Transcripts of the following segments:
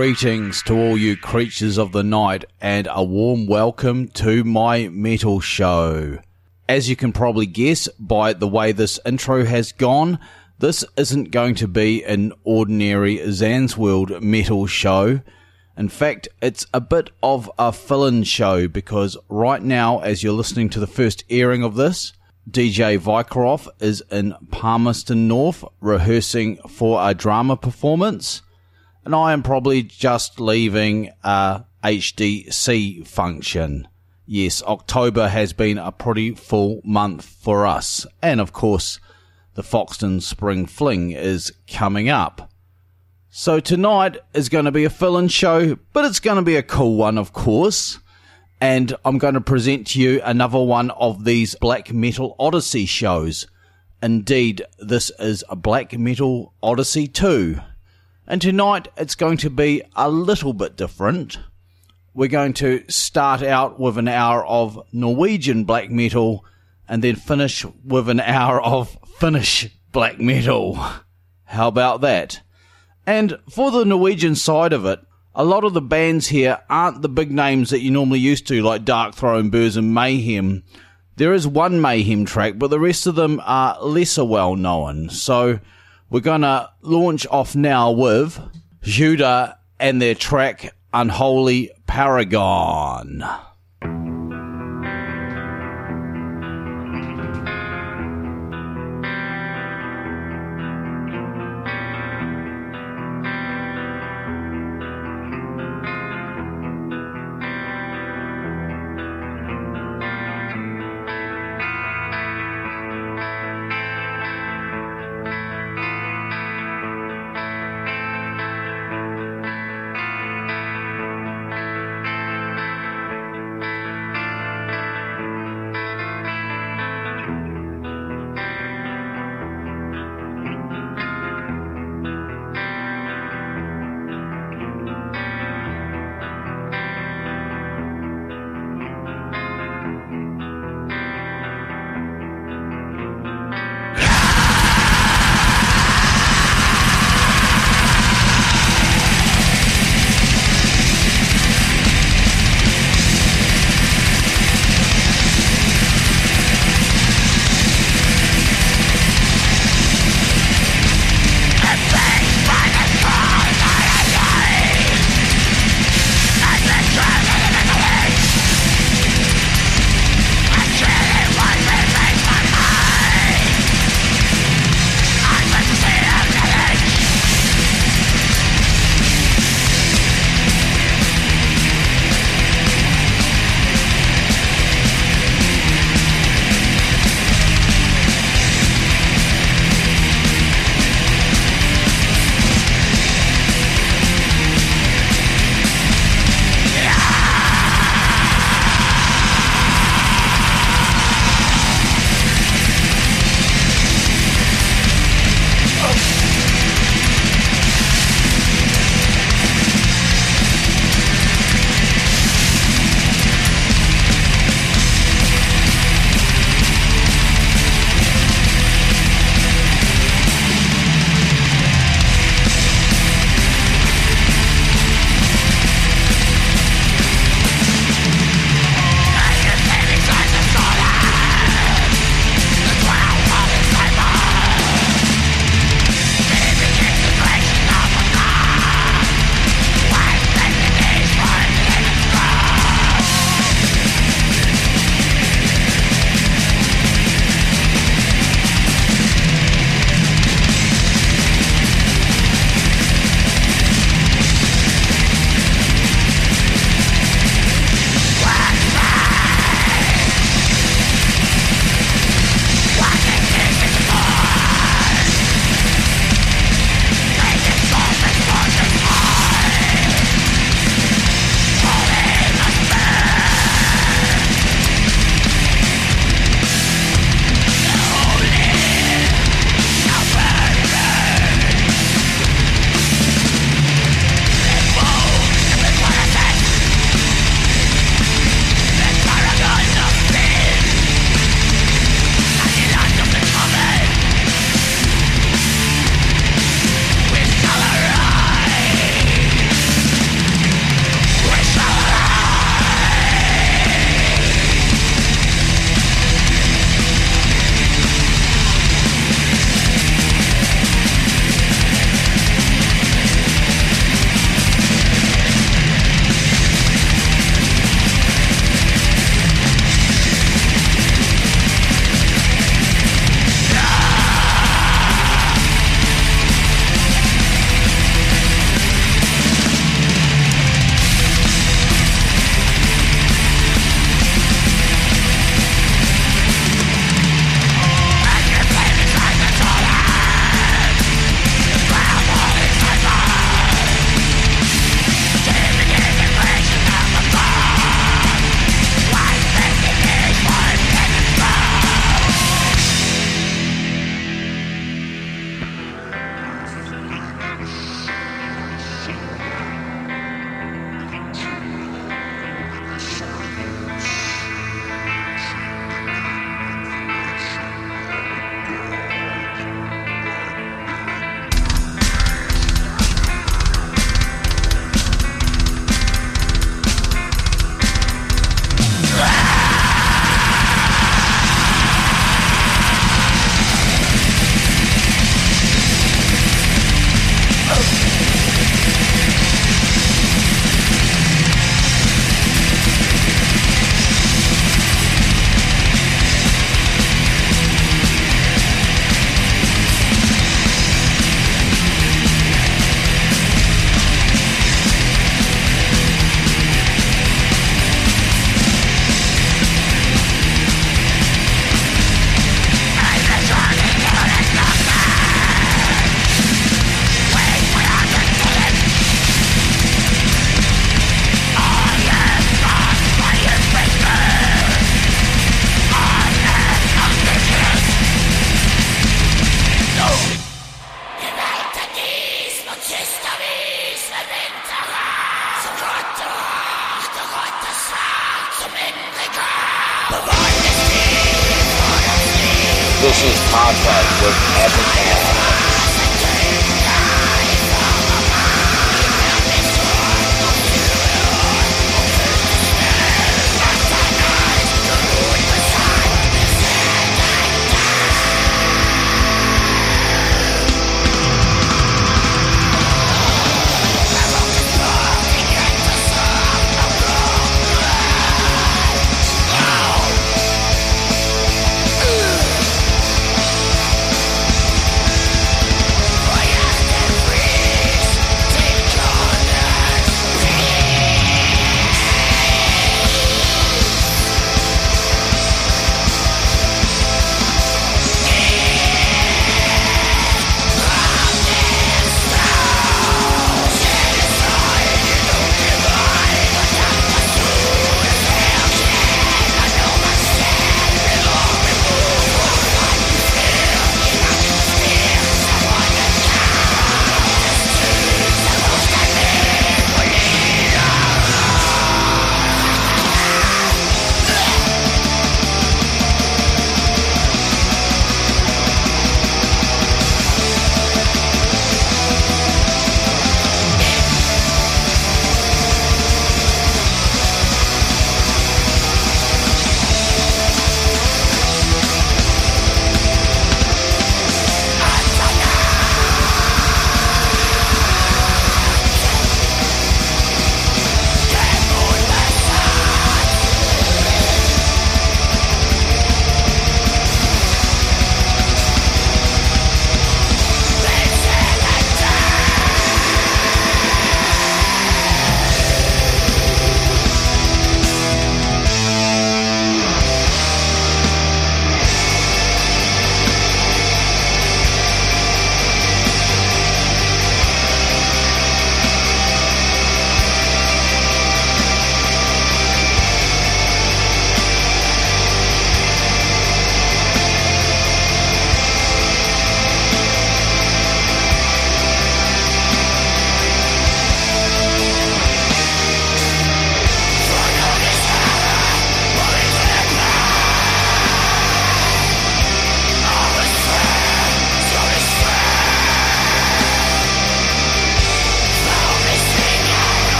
Greetings to all you creatures of the night and a warm welcome to my metal show. As you can probably guess by the way this intro has gone, this isn't going to be an ordinary Zansworld metal show. In fact, it's a bit of a fill-in show because right now, as you're listening to the first airing of this, DJ Vycroft is in Palmerston North rehearsing for a drama performance and I am probably just leaving a HDC function. Yes, October has been a pretty full month for us, and of course, the Foxton Spring Fling is coming up. So tonight is going to be a fill-in show, but it's going to be a cool one, of course. And I'm going to present to you another one of these Black Metal Odyssey shows. Indeed, this is a Black Metal Odyssey 2. And tonight it's going to be a little bit different. We're going to start out with an hour of Norwegian black metal and then finish with an hour of Finnish black metal. How about that? And for the Norwegian side of it, a lot of the bands here aren't the big names that you normally used to, like Darkthrone, Burzum, and Mayhem. There is one Mayhem track, but the rest of them are lesser well known. So we're going to launch off now with Judah and their track Unholy Paragon.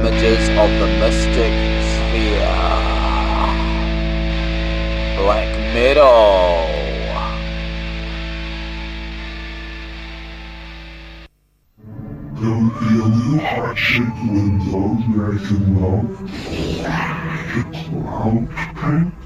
Images of the mystic sphere. Black metal. Would be a little heart-shaped window where I can love. House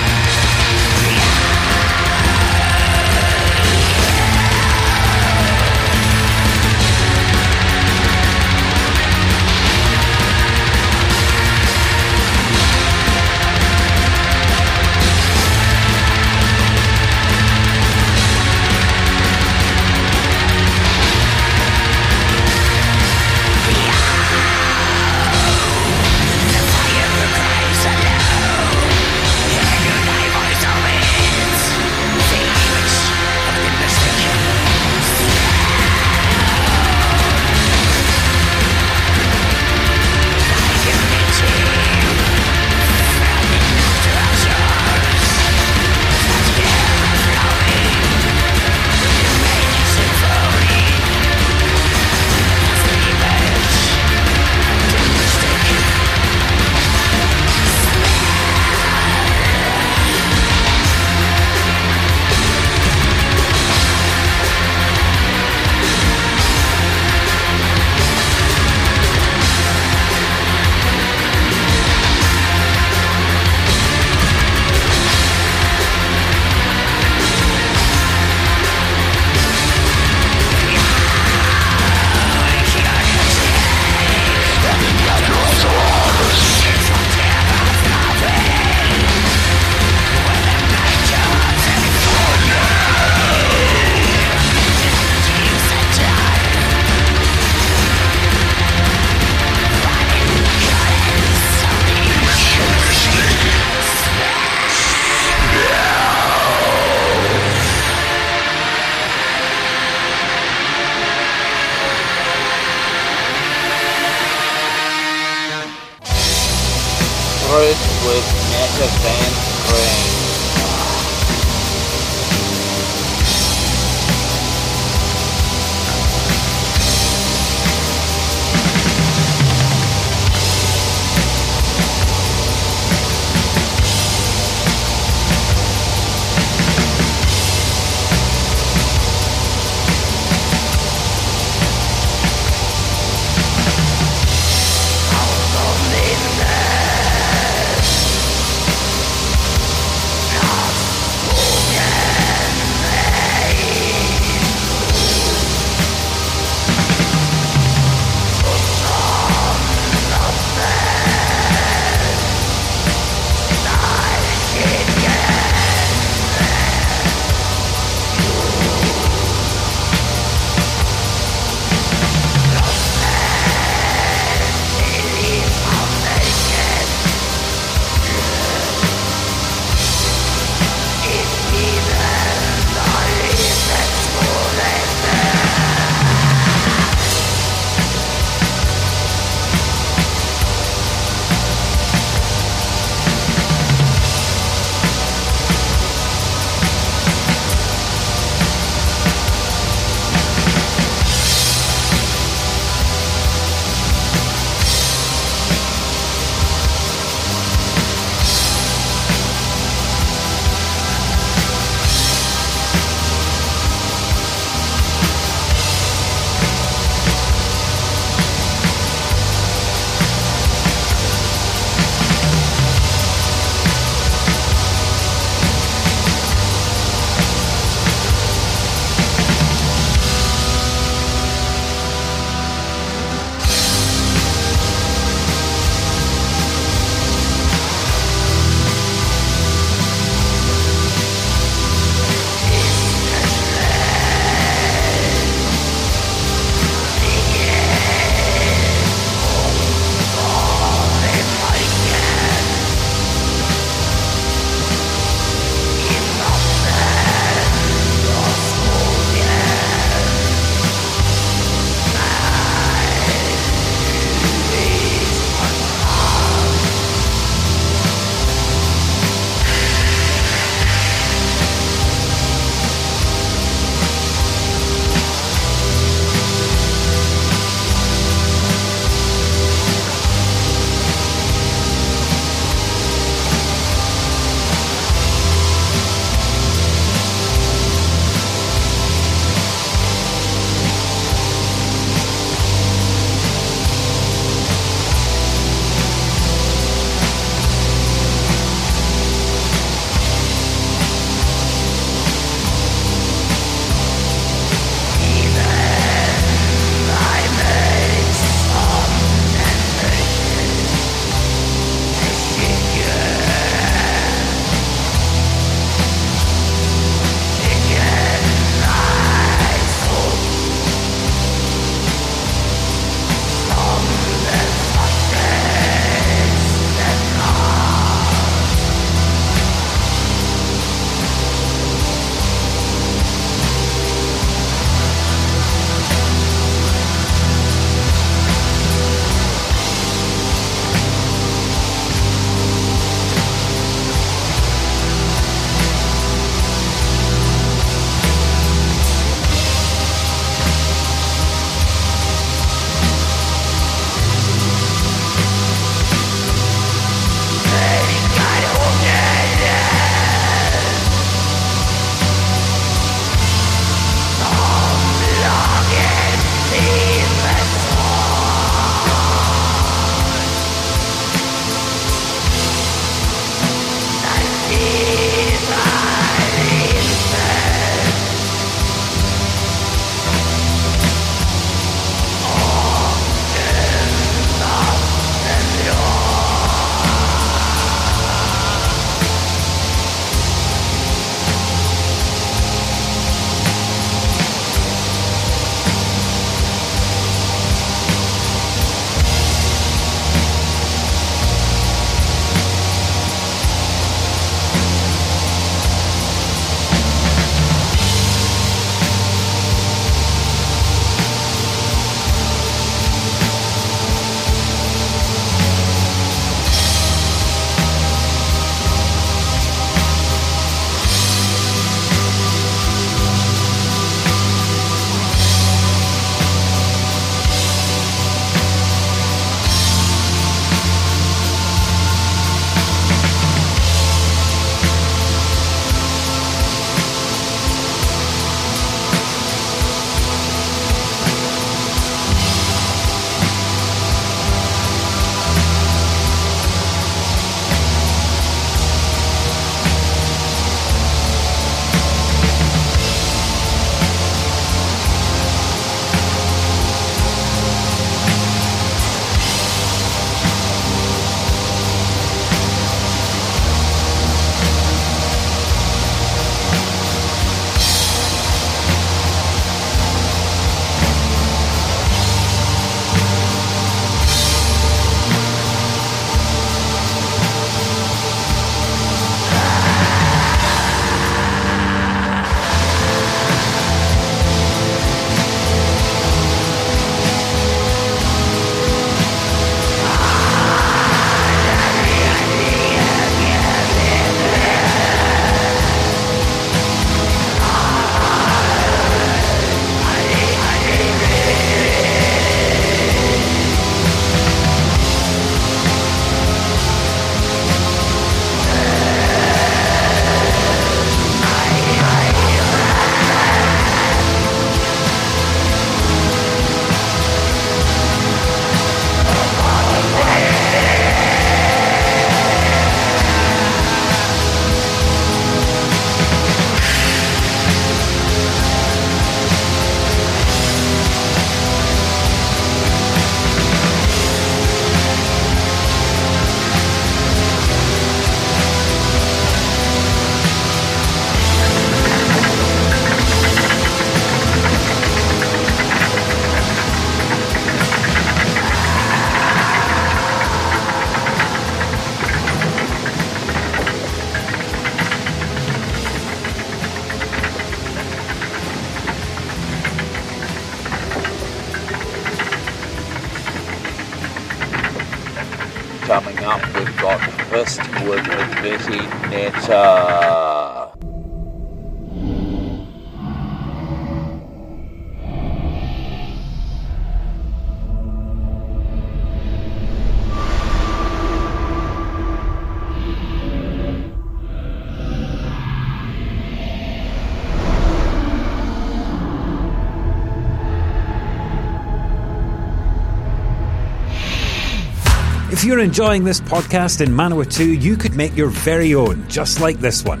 you're enjoying this podcast in Manawatu, you could make your very own, just like this one.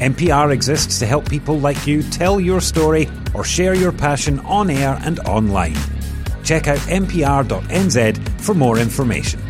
MPR exists to help people like you tell your story or share your passion on air and online. Check out mpr.nz for more information.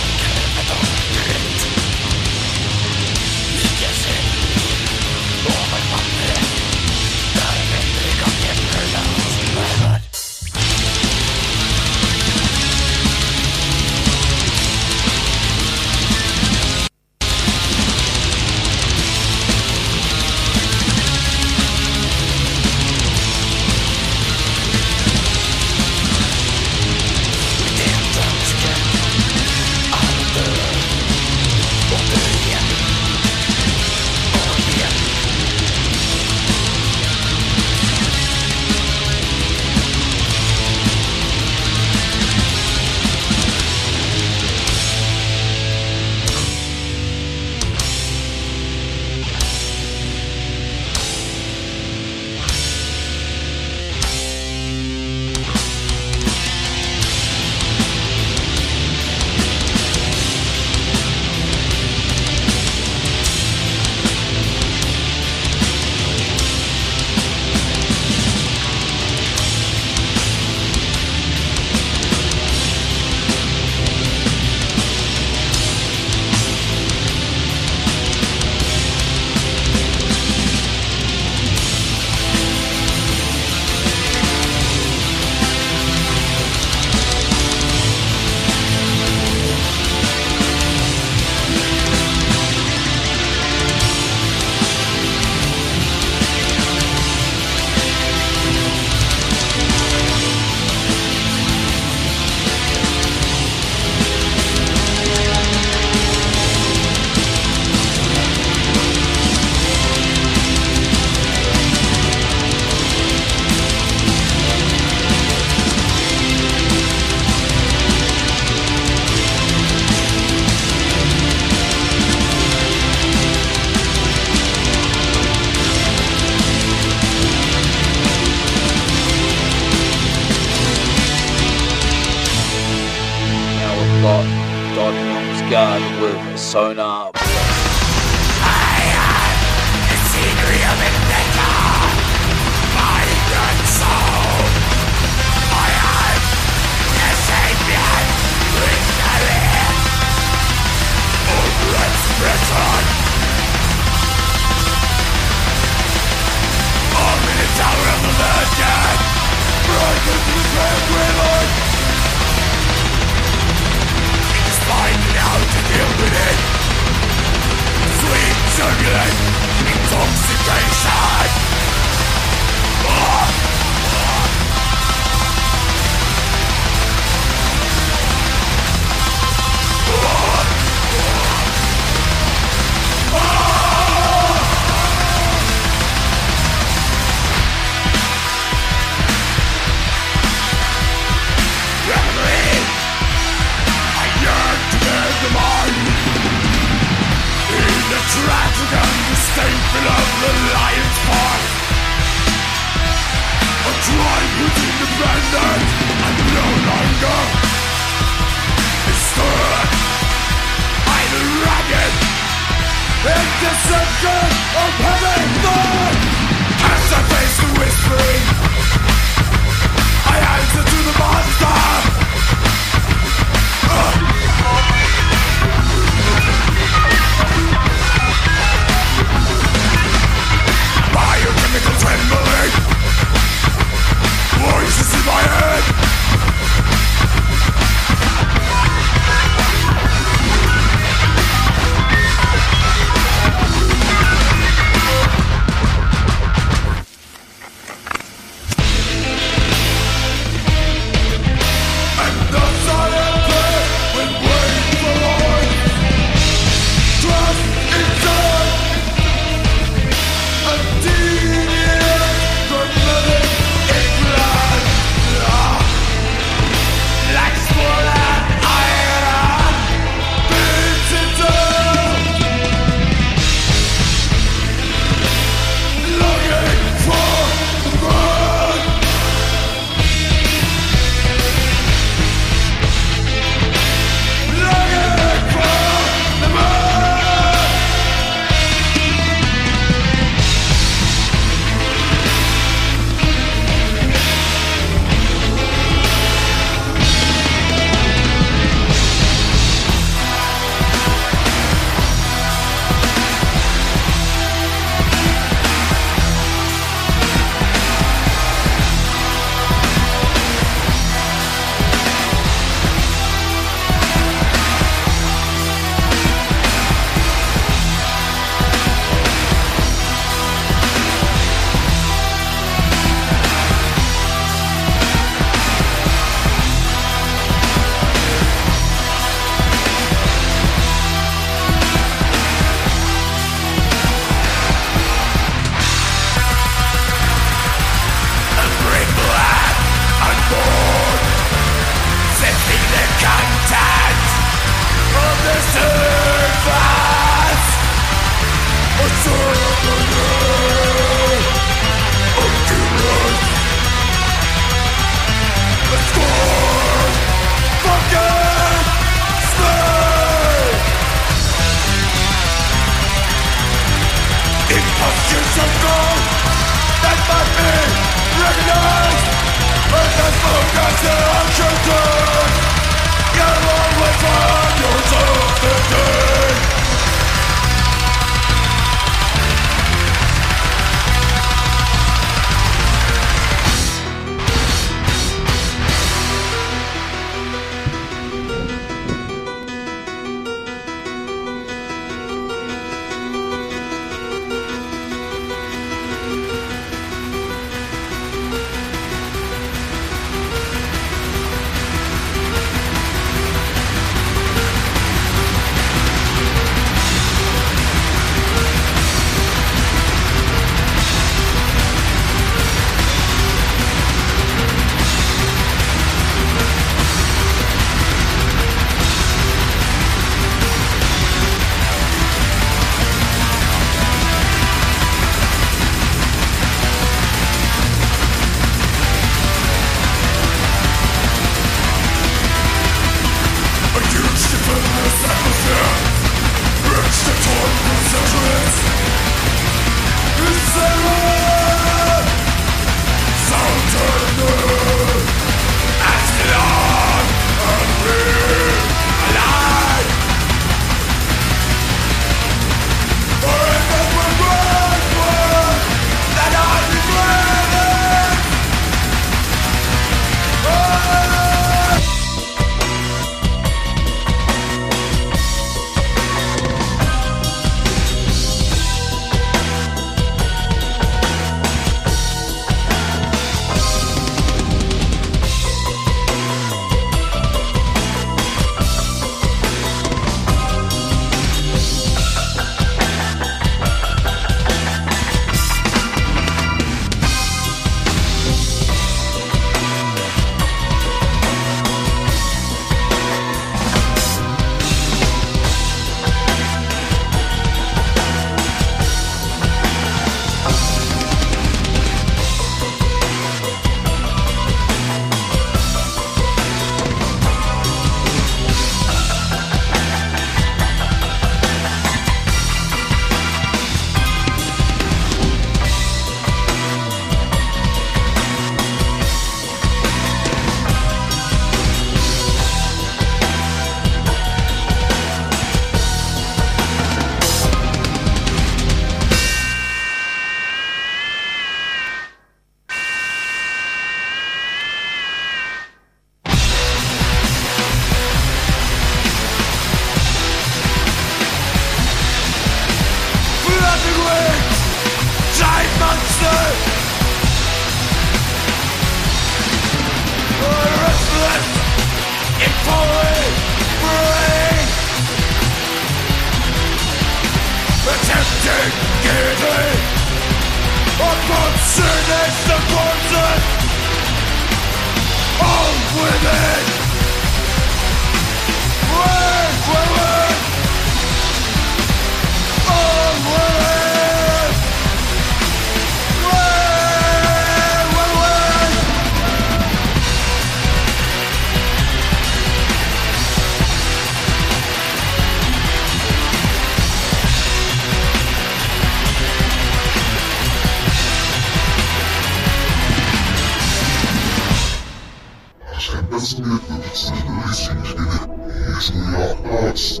sniff of simulations in it, usually not nuts.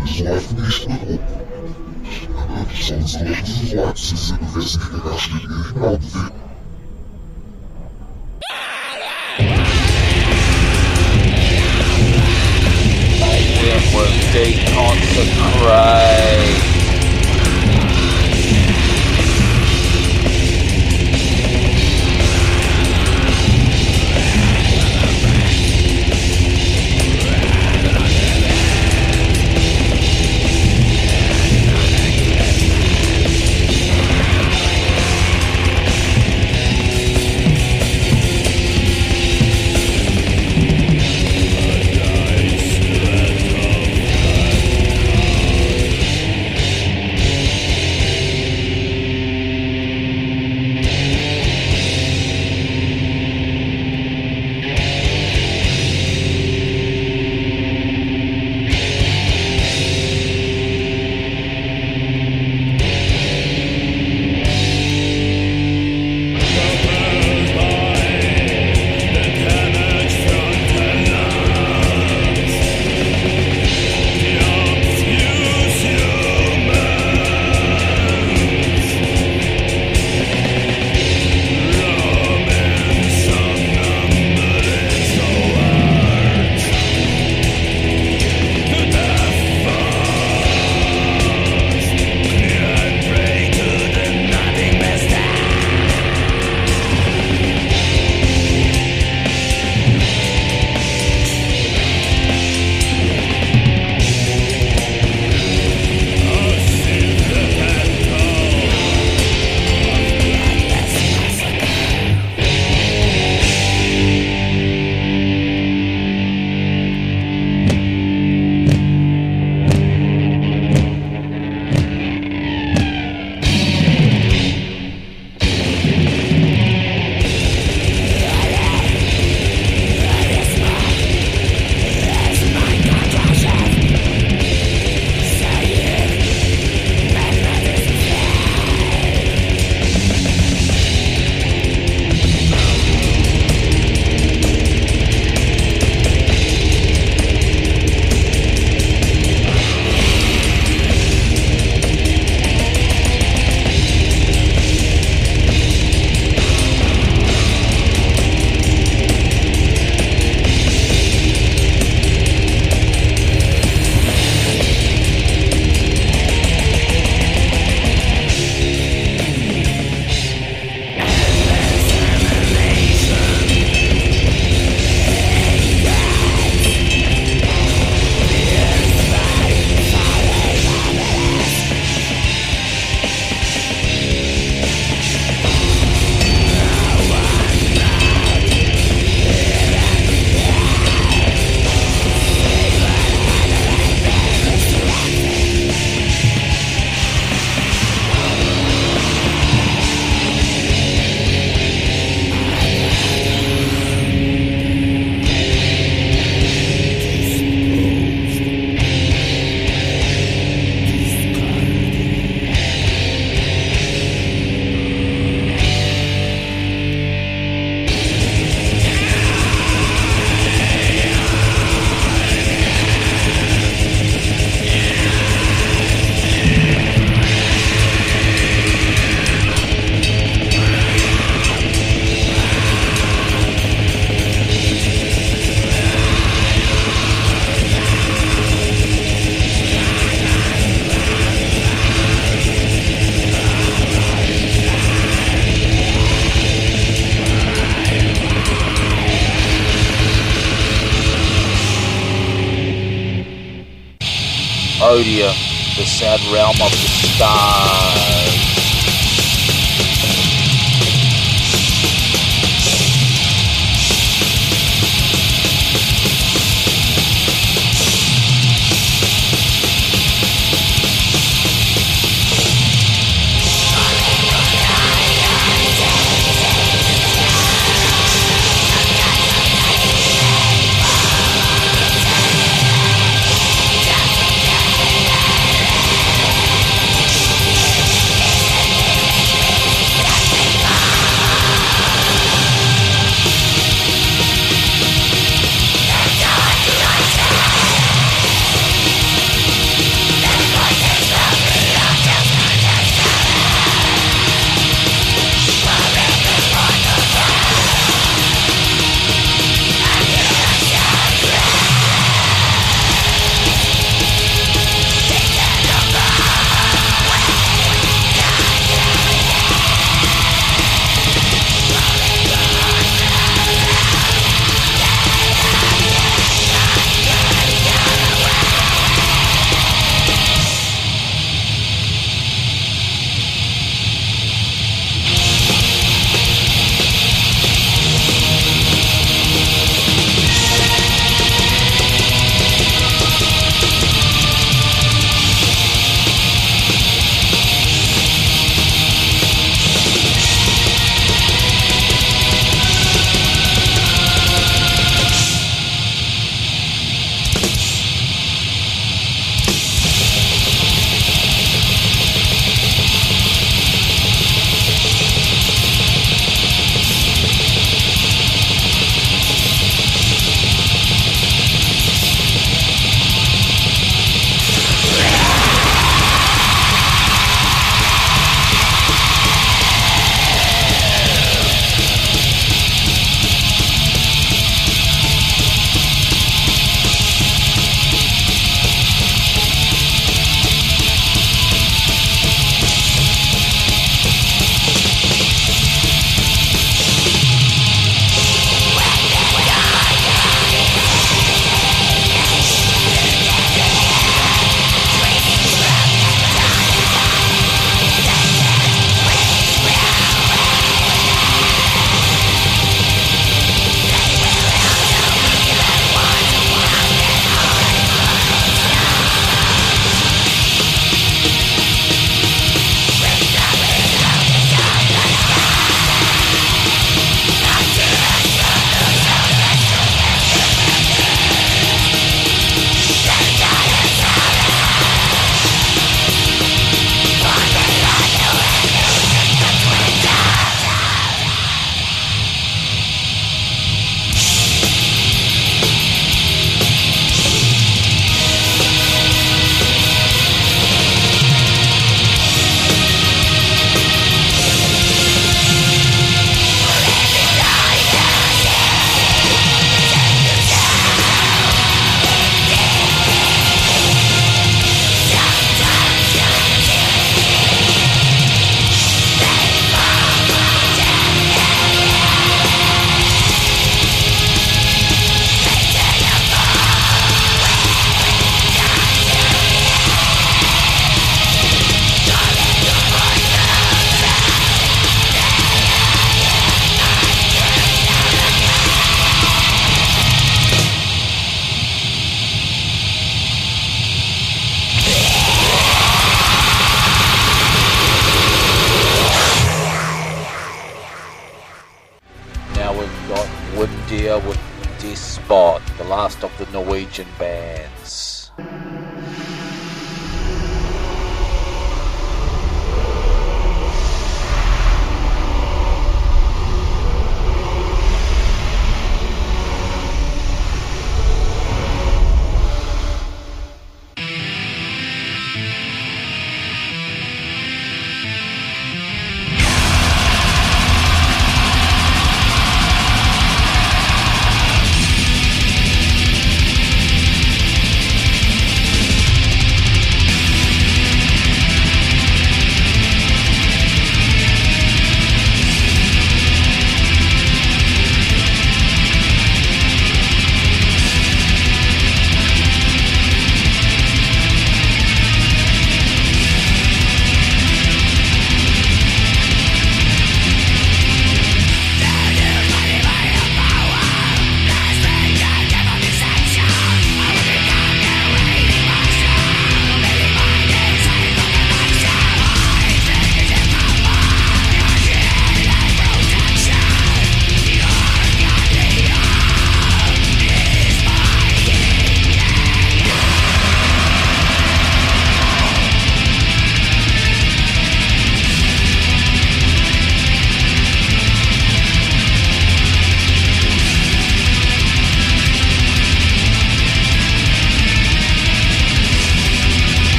His wife nicht behoben. Sonst noch die Leipzige gewesen, gedacht in ihren Outfit. Network Day Consecrate. Of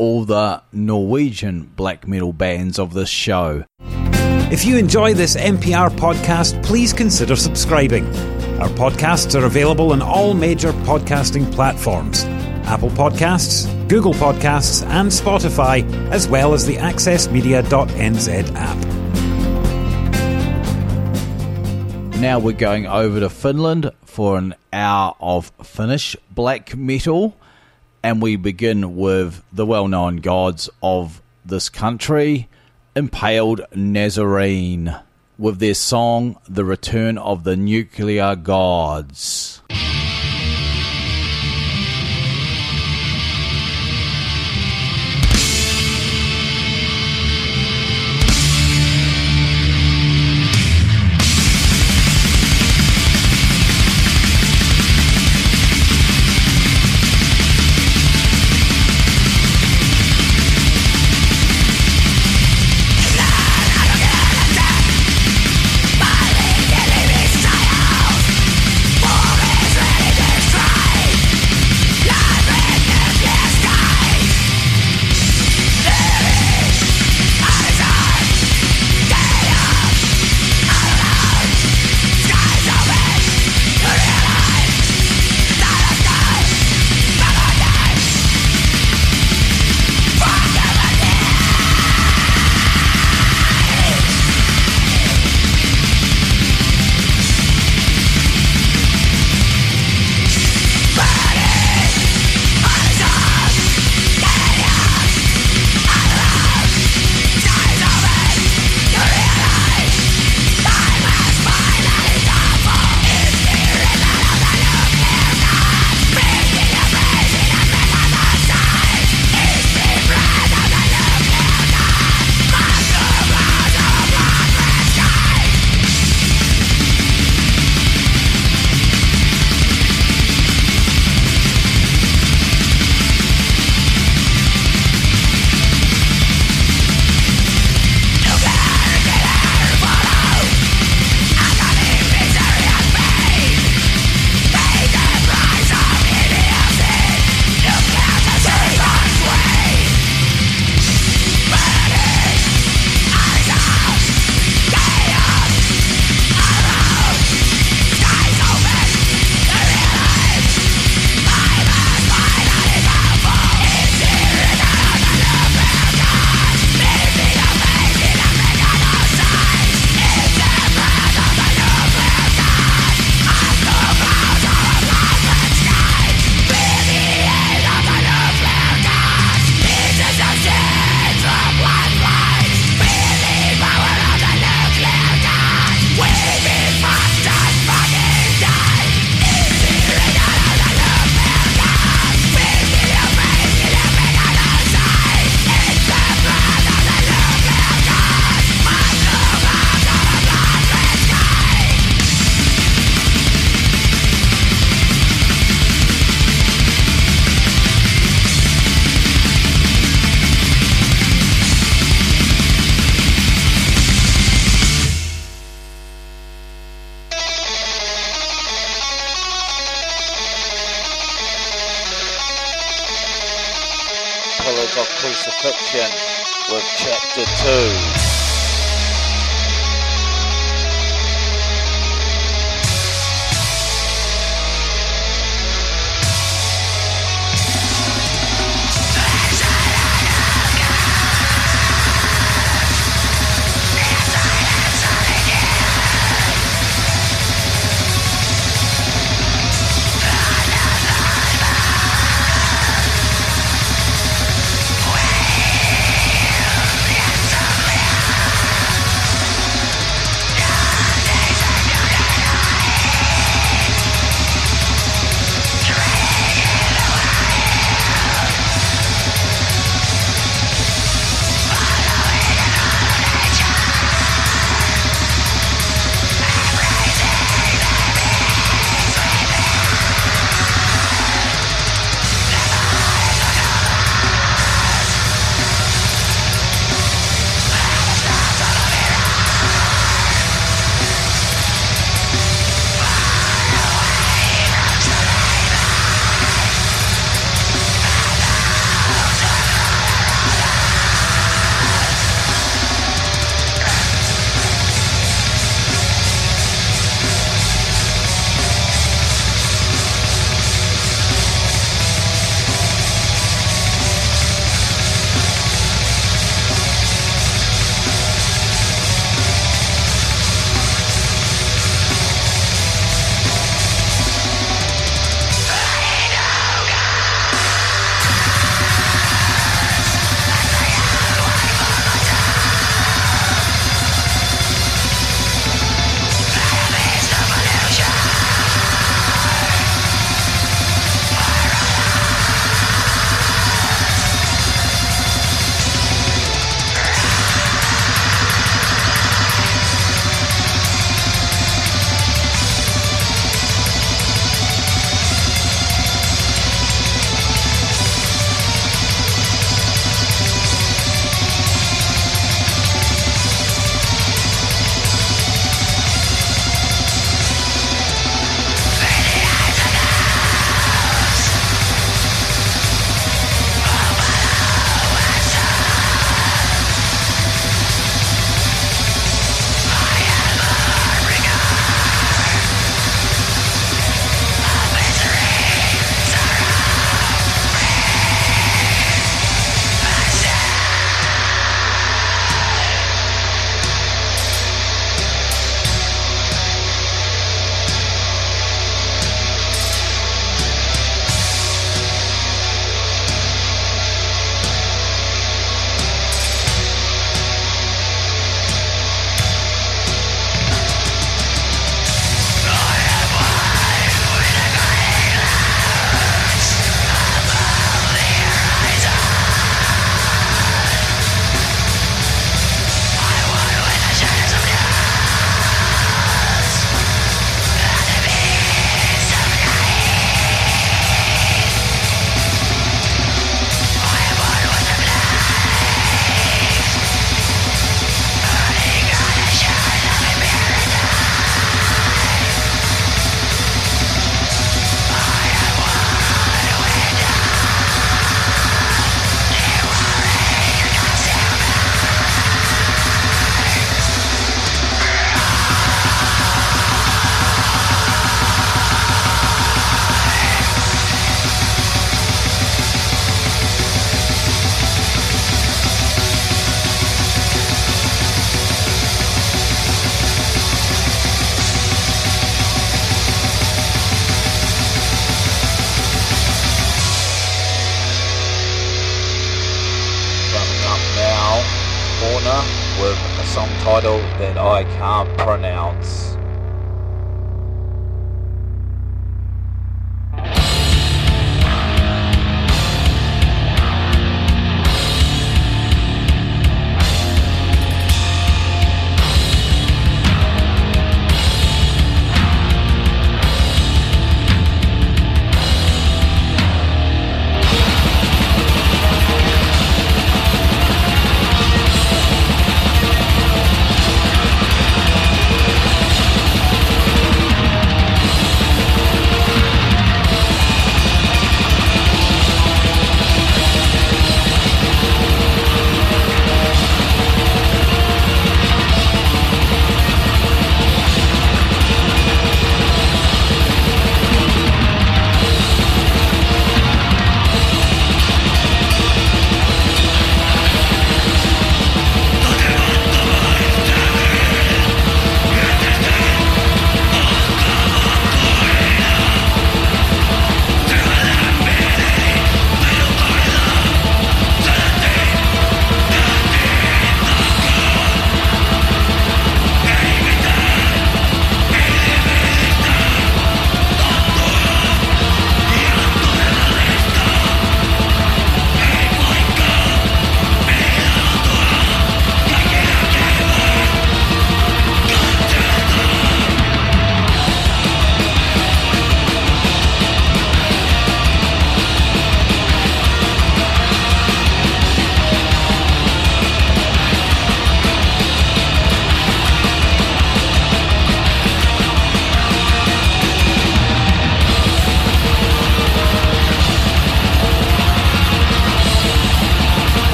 all the Norwegian black metal bands of this show. If you enjoy this MPR podcast, please consider subscribing. Our podcasts are available on all major podcasting platforms Apple Podcasts, Google Podcasts, and Spotify, as well as the AccessMedia.nz app. Now we're going over to Finland for an hour of Finnish black metal, and we begin with the well known gods of this country, Impaled Nazarene, with their song The Return of the Nuclear Gods.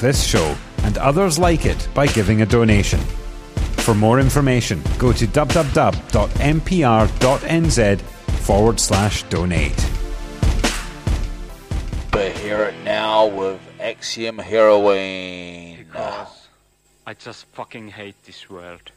This show and others like it by giving a donation. For more information, go to www.mpr.nz forward slash donate. But hear it now with Axiom Heroine. Because I just fucking hate this world.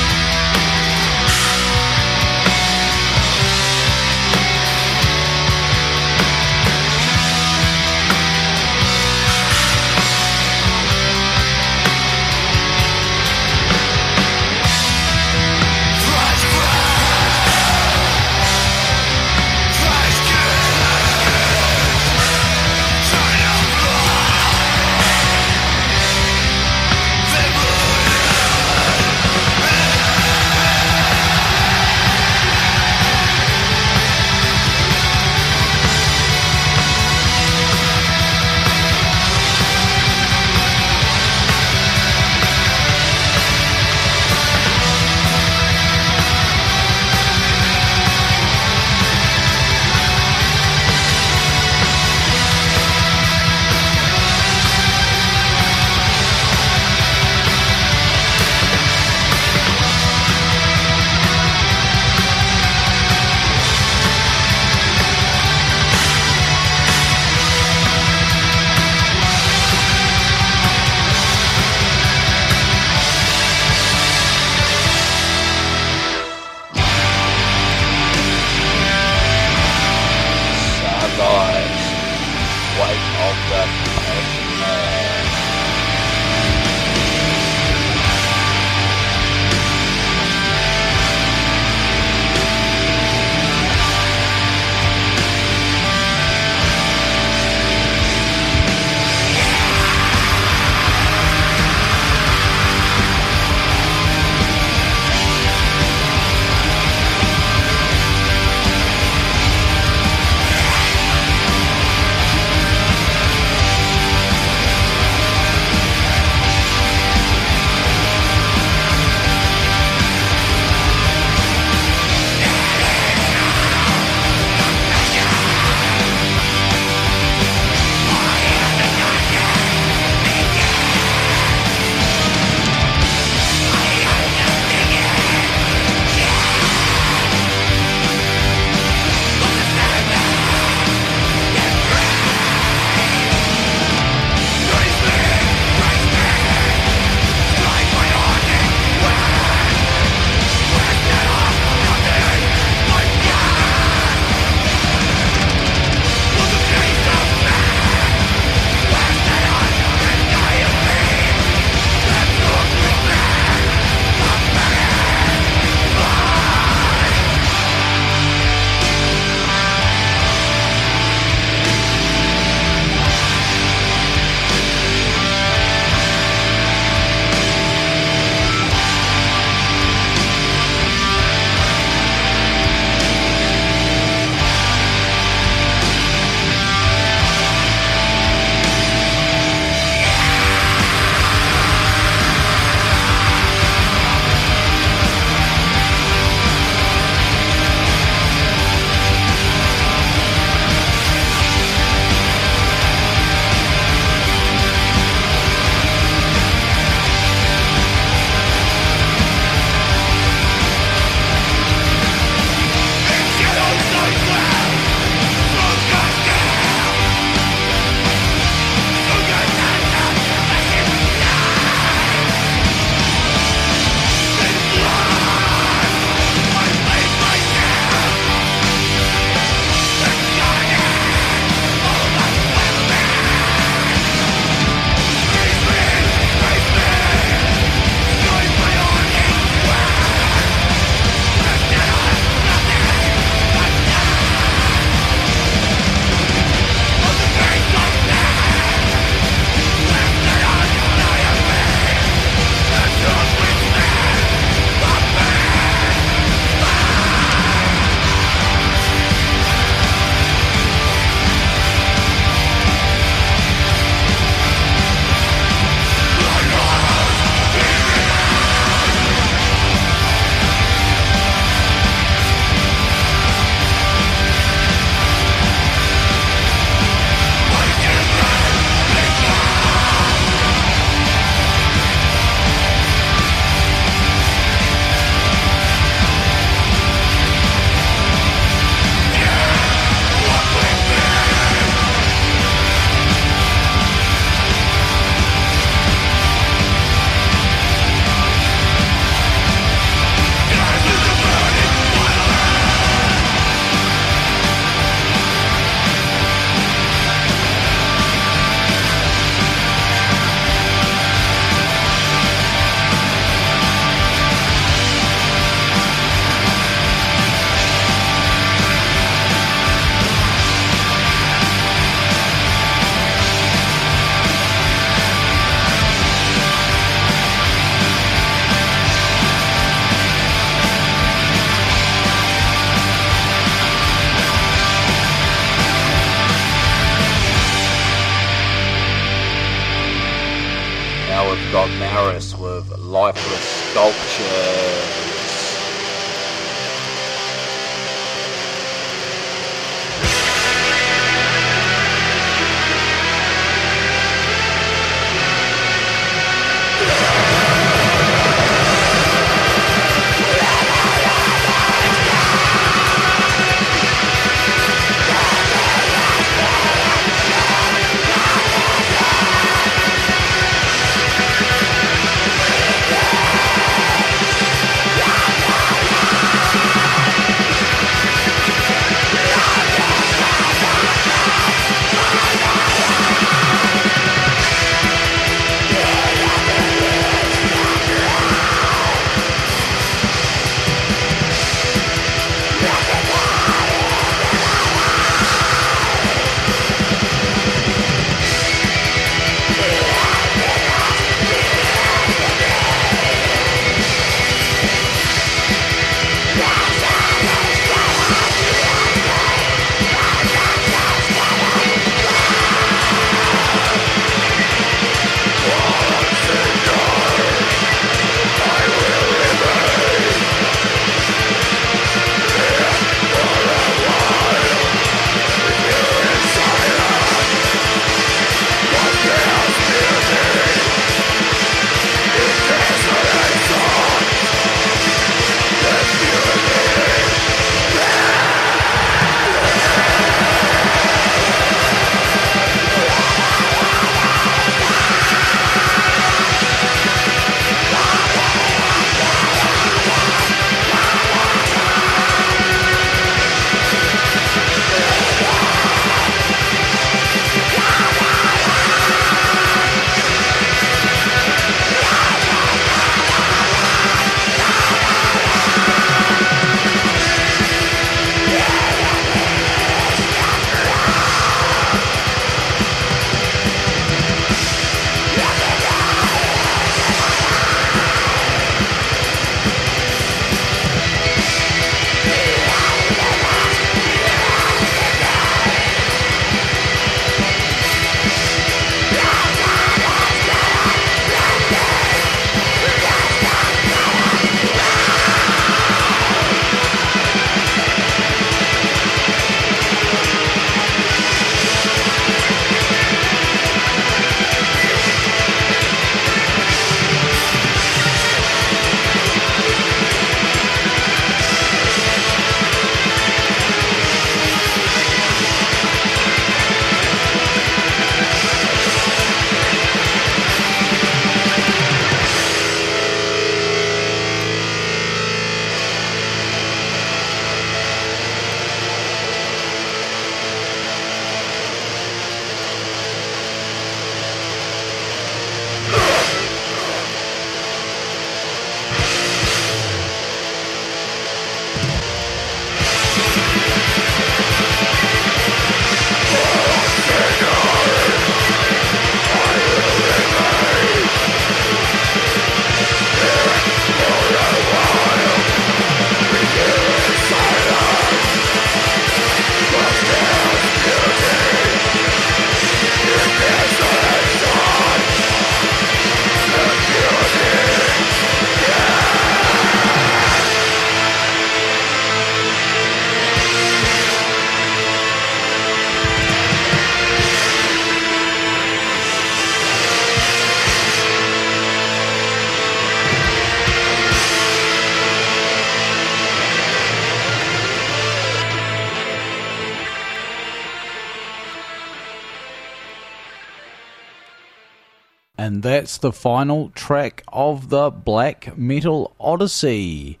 And that's the final track of the Black Metal Odyssey.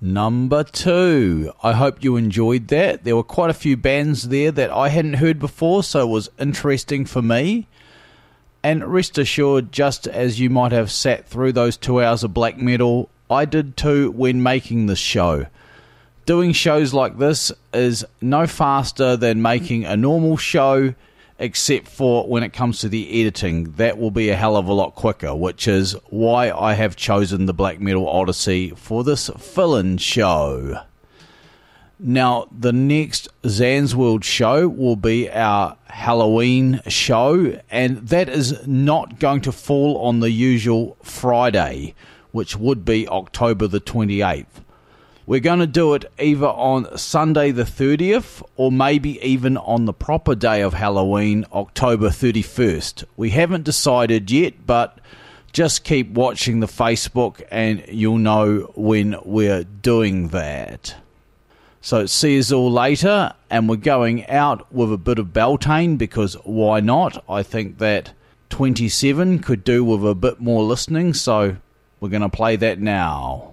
Number two. I hope you enjoyed that. There were quite a few bands there that I hadn't heard before, so it was interesting for me. And rest assured, just as you might have sat through those two hours of black metal, I did too when making this show. Doing shows like this is no faster than making a normal show except for when it comes to the editing. That will be a hell of a lot quicker, which is why I have chosen the Black Metal Odyssey for this fill in show. Now, the next Zan's World show will be our Halloween show, and that is not going to fall on the usual Friday, which would be October the 28th. We're going to do it either on Sunday the 30th or maybe even on the proper day of Halloween, October 31st. We haven't decided yet, but just keep watching the Facebook and you'll know when we're doing that. So see us all later, and we're going out with a bit of Beltane because why not? I think that 27 could do with a bit more listening, so we're going to play that now.